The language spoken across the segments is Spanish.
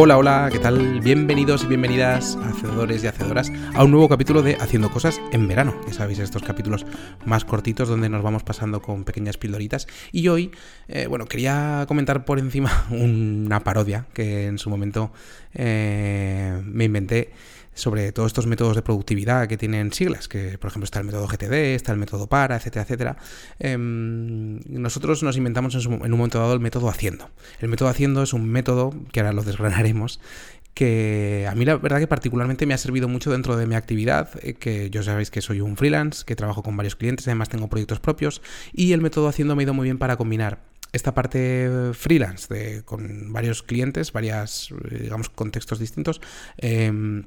Hola, hola, ¿qué tal? Bienvenidos y bienvenidas, hacedores y hacedoras, a un nuevo capítulo de Haciendo Cosas en Verano. Ya sabéis, estos capítulos más cortitos donde nos vamos pasando con pequeñas pildoritas. Y hoy, eh, bueno, quería comentar por encima una parodia que en su momento eh, me inventé sobre todos estos métodos de productividad que tienen siglas, que por ejemplo está el método GTD, está el método PARA, etcétera, etcétera. Em, nosotros nos inventamos en, un momento dado el método haciendo. El método haciendo es un método, que ahora lo desgranaremos, que a mí la verdad que particularmente me ha servido mucho dentro de mi actividad, eh, que yo sabéis que soy un freelance, que trabajo con varios clientes, además tengo proyectos propios, y el método haciendo me ha ido muy bien para combinar esta parte freelance con varios clientes, varios, eh, digamos, contextos distintos, em,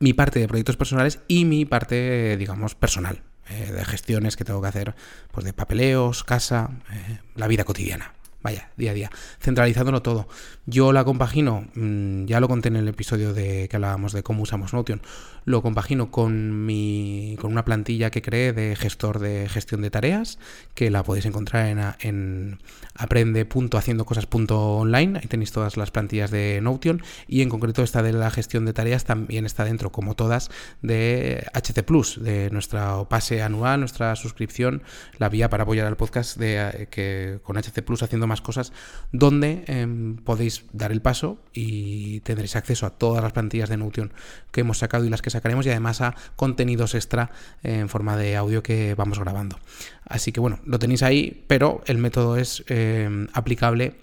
mi parte de proyectos personales y mi parte, digamos, personal, eh, de gestiones que tengo que hacer, pues de papeleos, casa, eh, la vida cotidiana. Vaya, día a día, centralizándolo todo. Yo la compagino, mm, ya lo conté en el episodio de que hablábamos de cómo usamos Notion, lo compagino con mi con una plantilla que creé de gestor de gestión de tareas, que la podéis encontrar en, en aprende.haciendocosas.online, ahí tenéis todas las plantillas de Notion. Y en concreto esta de la gestión de tareas también está dentro, como todas, de HC Plus, de nuestra pase anual, nuestra suscripción, la vía para apoyar al podcast de eh, que con HC Plus haciendo más cosas, donde em, podéis dar el paso y tendréis acceso a todas las plantillas de Notion que hemos sacado y las que sacaremos y además a contenidos extra en forma de audio que vamos grabando. Así que bueno, lo tenéis ahí, pero el método es em, aplicable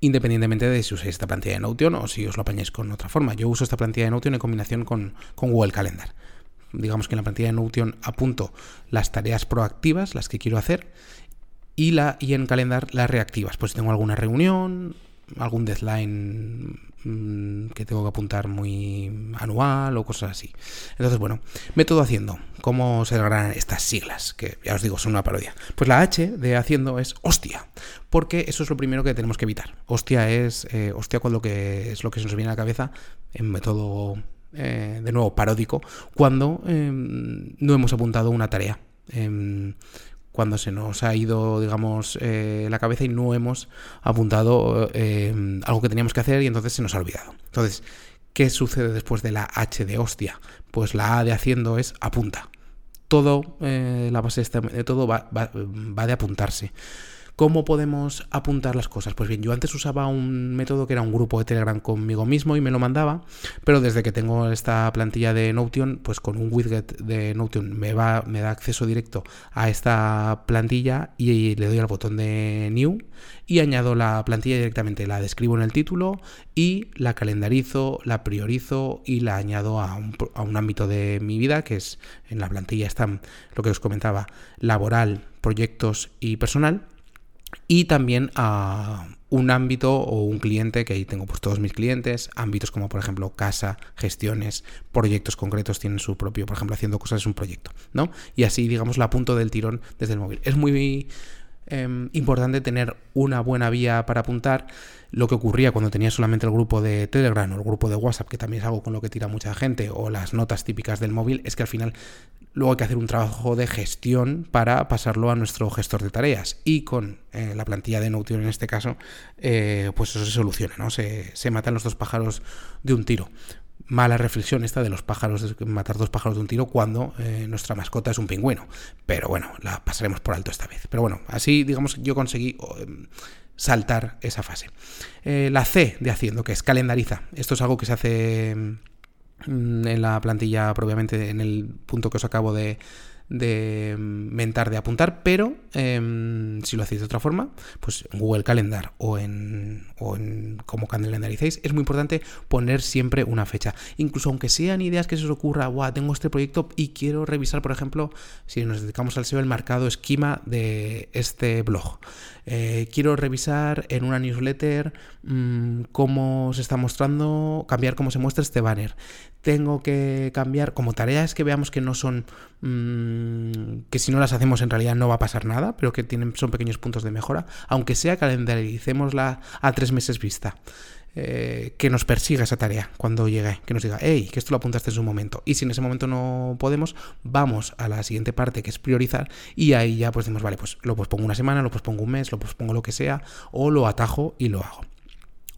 independientemente de si usáis esta plantilla de Notion o si os lo apañáis con otra forma. Yo uso esta plantilla de Notion en combinación con, con Google Calendar digamos que en la plantilla de Notion apunto las tareas proactivas, las que quiero hacer, y, la, y en calendar las reactivas. Pues si tengo alguna reunión, algún deadline mm, que tengo que apuntar muy anual o cosas así. Entonces, bueno, método haciendo. ¿Cómo se logran estas siglas? Que ya os digo, son una parodia. Pues la H de haciendo es hostia, porque eso es lo primero que tenemos que evitar. Hostia es eh, hostia cuando que es lo que se nos viene a la cabeza en método eh, de nuevo paródico cuando em, no hemos apuntado una tarea. Em, cuando se nos ha ido, digamos, eh, la cabeza y no hemos apuntado eh, algo que teníamos que hacer y entonces se nos ha olvidado. Entonces, ¿qué sucede después de la H de hostia? Pues la A de haciendo es apunta. Todo, eh, la base de este todo va, va de apuntarse. ¿Cómo podemos apuntar las cosas? Pues bien, yo antes usaba un método que era un grupo de Telegram conmigo mismo y me lo mandaba, pero desde que tengo esta plantilla de Notion, pues con un widget de Notion me, va, me da acceso directo a esta plantilla y le doy al botón de New y añado la plantilla directamente, la describo en el título y la calendarizo, la priorizo y la añado a un, a un ámbito de mi vida que es en la plantilla están lo que os comentaba, laboral, proyectos y personal y también a un ámbito o un cliente, que ahí tengo pues todos mis clientes, ámbitos como por ejemplo casa, gestiones, proyectos concretos tienen su propio, por ejemplo, haciendo cosas es un proyecto, ¿no? Y así, digamos, la punto del tirón desde el móvil. Es muy Em, importante tener una buena vía para apuntar. Lo que ocurría cuando tenía solamente el grupo de Telegram o el grupo de WhatsApp, que también es algo con lo que tira mucha gente, o las notas típicas del móvil, es que al final luego hay que hacer un trabajo de gestión para pasarlo a nuestro gestor de tareas. Y con eh, la plantilla de Notion en este caso, eh, pues eso se soluciona, ¿no? Se, matan los dos pájaros de un tiro mala reflexión esta de los pájaros, matar dos pájaros de un tiro cuando eh, nuestra mascota es un pingüino. Pero bueno, la pasaremos por alto esta vez. Pero bueno, así digamos yo conseguí em, saltar esa fase. La C de haciendo, que es calendariza. Esto es algo que se hace em, en la plantilla propiamente en el punto que os acabo de, de mentar, de apuntar, pero em, si lo hacéis de otra forma, pues en Google Calendar o en, o en cómo calendaricéis, es muy importante poner siempre una fecha. Incluso aunque sean ideas que se os ocurra, Guau, tengo este proyecto y quiero revisar, por ejemplo, si nos dedicamos al SEO, el marcado esquema de este blog. Eh, quiero revisar en una newsletter mm, cómo se está mostrando, cambiar cómo se muestra este banner. Tengo que cambiar como tareas que veamos que no son, mm, que si no las hacemos en realidad no va a pasar nada, pero que tienen, son pequeños puntos de mejora, aunque sea calendaricémosla a tres meses vista. Eh, que nos persiga esa tarea cuando llegue, que nos diga, hey, que esto lo apuntaste en su momento. Y si en ese momento no podemos, vamos a la siguiente parte que es priorizar y ahí ya pues decimos, vale, pues lo pospongo una semana, lo pospongo un mes, lo pospongo lo que sea, o lo atajo y lo hago.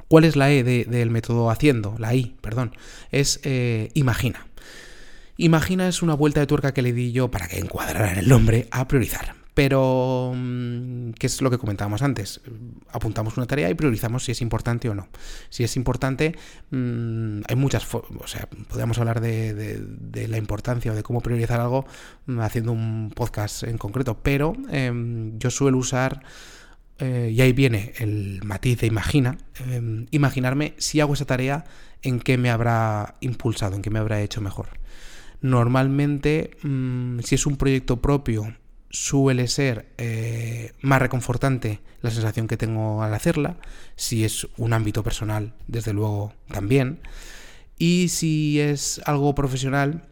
¿Cuál es la E del método haciendo? La I, perdón. Es eh, imagina. Imagina es una vuelta de tuerca que le di yo para que encuadrara el nombre a priorizar. Pero, mm, ¿qué es lo que comentábamos antes? Apuntamos una tarea y priorizamos si es importante o no. Si es importante, mm, hay muchas formas, o sea, podríamos hablar de, la importancia o de cómo priorizar algo mm, haciendo un podcast en concreto, pero em, yo suelo usar, eh, y ahí viene el matiz de imagina, em, imaginarme si hago esa tarea, en qué me habrá impulsado, en qué me habrá hecho mejor. Normalmente, si es un proyecto propio, suele ser eh, más reconfortante la sensación que tengo al hacerla. Si es un ámbito personal, desde luego también. Y si es algo profesional,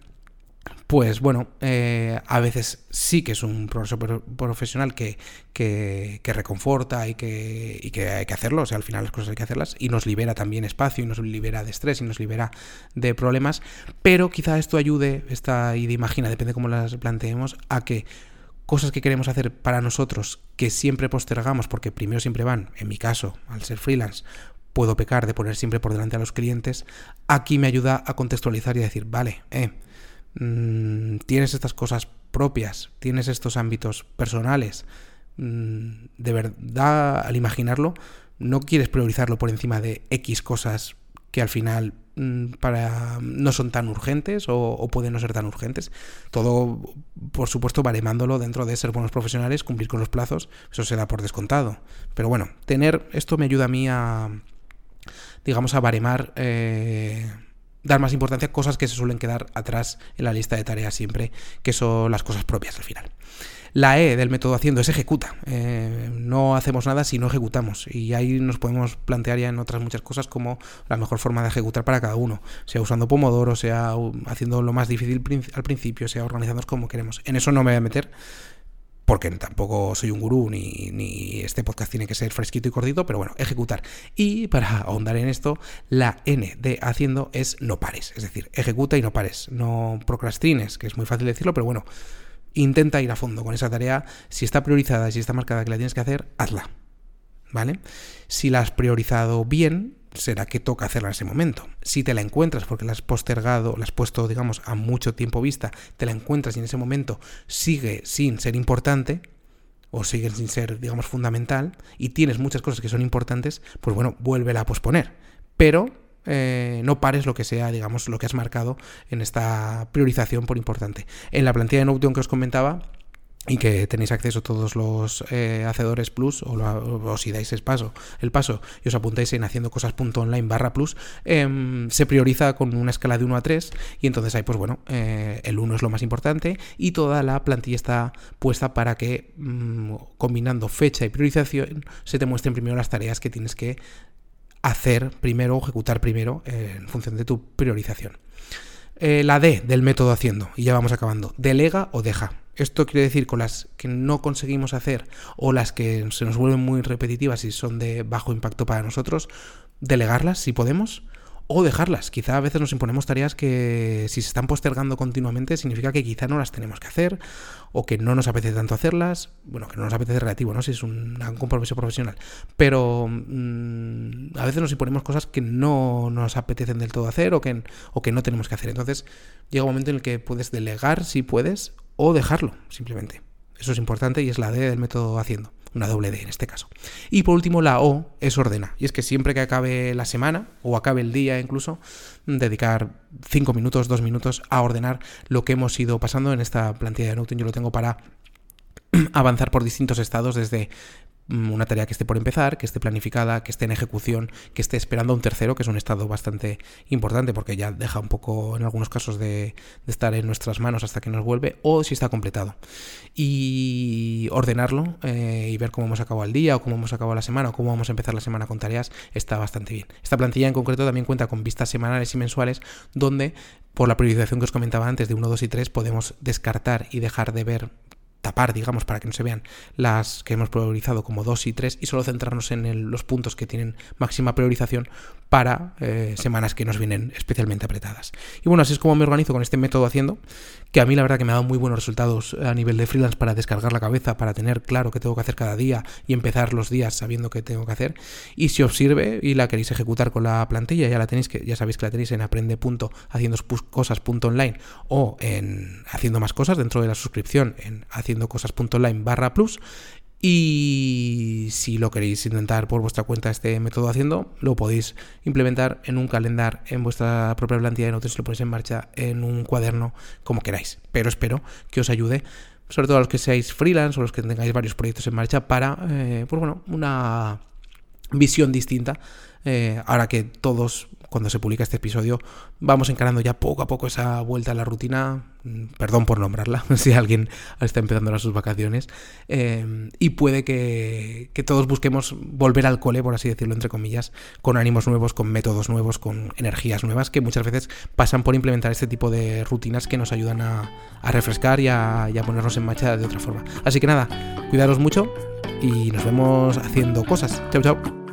pues bueno, eh, a veces sí que es un profesor profesional que, que, reconforta y que, y que, hay que hacerlo, o sea, al final las cosas hay que hacerlas y nos libera también espacio y nos libera de estrés y nos libera de problemas, pero quizá esto ayude, esta idea imagina, depende de cómo las planteemos, a que cosas que queremos hacer para nosotros que siempre postergamos porque primero siempre van, en mi caso, al ser freelance, puedo pecar de poner siempre por delante a los clientes, aquí me ayuda a contextualizar y a decir, vale, eh, mm, tienes estas cosas propias, tienes estos ámbitos personales, mm, de verdad, al imaginarlo, no quieres priorizarlo por encima de X cosas que al final mm, para no son tan urgentes o, pueden no ser tan urgentes. Todo, por supuesto, baremándolo dentro de ser buenos profesionales, cumplir con los plazos, eso se da por descontado. Pero bueno, tener esto me ayuda a mí a, digamos, a baremar, eh, dar más importancia a cosas que se suelen quedar atrás en la lista de tareas siempre, que son las cosas propias al final. La E del método haciendo es ejecuta. Eh, no hacemos nada si no ejecutamos. Y ahí nos podemos plantear ya en otras muchas cosas como la mejor forma de ejecutar para cada uno. Sea usando Pomodoro, sea haciendo lo más difícil al principio, sea organizándonos como queremos. En eso no me voy a meter porque tampoco soy un gurú ni, ni, este podcast tiene que ser fresquito y cortito, pero bueno, ejecutar. Y para ahondar en esto, la N de haciendo es no pares, es decir, ejecuta y no pares, no procrastines, que es muy fácil decirlo, pero bueno, intenta ir a fondo con esa tarea. Si está priorizada, si está marcada que la tienes que hacer, hazla. ¿Vale? Si la has priorizado bien, será que toca hacerla en ese momento. Si te la encuentras porque la has postergado, la has puesto, digamos, a mucho tiempo vista, te la encuentras y en ese momento sigue sin ser importante, o sigue sin ser, digamos, fundamental, y tienes muchas cosas que son importantes, pues bueno, vuélvela a posponer. Pero eh, no pares lo que sea, digamos, lo que has marcado en esta priorización por importante. En la plantilla de Notion que os comentaba, y que tenéis acceso a todos los eh, hacedores plus o, si dais el paso, el paso y os apuntáis en haciendo cosas.online barra plus, em, se prioriza con una escala de 1 a 3 y entonces ahí pues bueno, eh, el 1 es lo más importante y toda la plantilla está puesta para que mm, combinando fecha y priorización se te muestren primero las tareas que tienes que hacer primero, ejecutar primero, en función de tu priorización. Eh, la D del método haciendo, y ya vamos acabando, delega o deja. Esto quiere decir con las que no conseguimos hacer o las que se nos vuelven muy repetitivas y son de bajo impacto para nosotros, delegarlas si podemos o dejarlas. Quizá a veces nos imponemos tareas que si se están postergando continuamente significa que quizá no las tenemos que hacer o que no nos apetece tanto hacerlas. Bueno, que no nos apetece relativo, ¿no? Si es un, compromiso profesional. Pero mm, a veces nos imponemos cosas que no nos apetecen del todo hacer o que, o que no tenemos que hacer. Entonces llega un momento en el que puedes delegar si puedes o dejarlo simplemente. Eso es importante y es la D del método haciendo una doble D en este caso. Y por último, la O es ordena. Y es que siempre que acabe la semana, o acabe el día incluso, dedicar 5 minutos, 2 minutos a ordenar lo que hemos ido pasando en esta plantilla de Notion. Yo lo tengo para avanzar por distintos estados desde una tarea que esté por empezar, que esté planificada, que esté en ejecución, que esté esperando a un tercero, que es un estado bastante importante porque ya deja un poco en algunos casos de, estar en nuestras manos hasta que nos vuelve, o si está completado. Y ordenarlo eh, y ver cómo hemos acabado el día o cómo hemos acabado la semana o cómo vamos a empezar la semana con tareas está bastante bien. Esta plantilla en concreto también cuenta con vistas semanales y mensuales donde por la priorización que os comentaba antes de 1, 2 y 3 podemos descartar y dejar de ver tapar, digamos, para que no se vean las que hemos priorizado como 2 y 3 y solo centrarnos en los puntos que tienen máxima priorización para eh, semanas que nos vienen especialmente apretadas. Y bueno, así es como me organizo con este método haciendo, que a mí la verdad que me ha dado muy buenos resultados a nivel de freelance para descargar la cabeza, para tener claro qué tengo que hacer cada día y empezar los días sabiendo qué tengo que hacer. Y si os sirve y la queréis ejecutar con la plantilla, ya la tenéis que ya sabéis que la tenéis en aprende.haciendocosas.online o en haciendo más cosas dentro de la suscripción en haciendo cosas.online barra plus y si lo queréis intentar por vuestra cuenta este método haciendo, lo podéis implementar en un calendar en vuestra propia plantilla de notas, lo ponéis en marcha en un cuaderno, como queráis. Pero espero que os ayude, sobre todo a los que seáis freelance o los que tengáis varios proyectos en marcha, para, eh, pues bueno, una visión distinta. Eh, ahora que todos cuando se publica este episodio, vamos encarando ya poco a poco esa vuelta a la rutina. Mm, perdón por nombrarla, si alguien está empezando las sus vacaciones. Eh, y puede que, que, todos busquemos volver al cole, por así decirlo, entre comillas, con ánimos nuevos, con métodos nuevos, con energías nuevas, que muchas veces pasan por implementar este tipo de rutinas que nos ayudan a, a refrescar y a, y a ponernos en marcha de otra forma. Así que nada, cuidaros mucho y nos vemos haciendo cosas. Chao, chao.